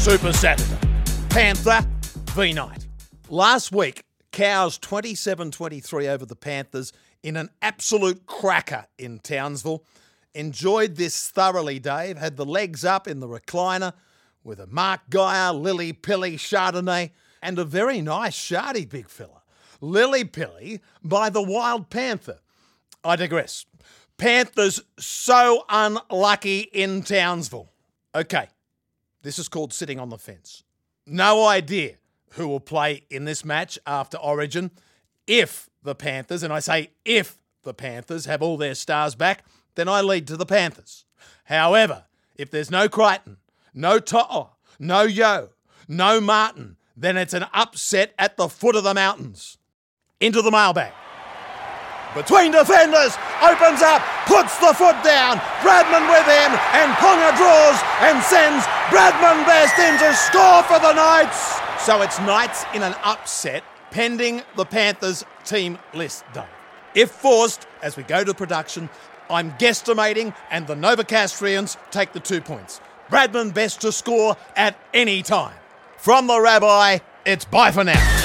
Super Saturday. Panther v Knight. Last week, Cows 27 23 over the Panthers in an absolute cracker in Townsville. Enjoyed this thoroughly, Dave. Had the legs up in the recliner with a Mark Geyer, Lily Pilly Chardonnay, and a very nice Shardy big fella. Lily Pilly by the Wild Panther. I digress. Panthers so unlucky in Townsville. Okay, this is called sitting on the fence. No idea who will play in this match after Origin. If the Panthers, and I say if the Panthers have all their stars back, then I lead to the Panthers. However, if there's no Crichton, no To'o, no Yeo, no Martin, then it's an upset at the foot of the mountains. Into the mailbag. Between defenders, opens up, puts the foot down. Bradman with him, and Ponga draws and sends Bradman Best in to score for the Knights. So it's Knights in an upset, pending the Panthers team list, Dave. If forced, as we go to production, I'm guesstimating, and the Novocastrians take the two points. Bradman Best to score at any time. From the Rabbi, it's bye for now.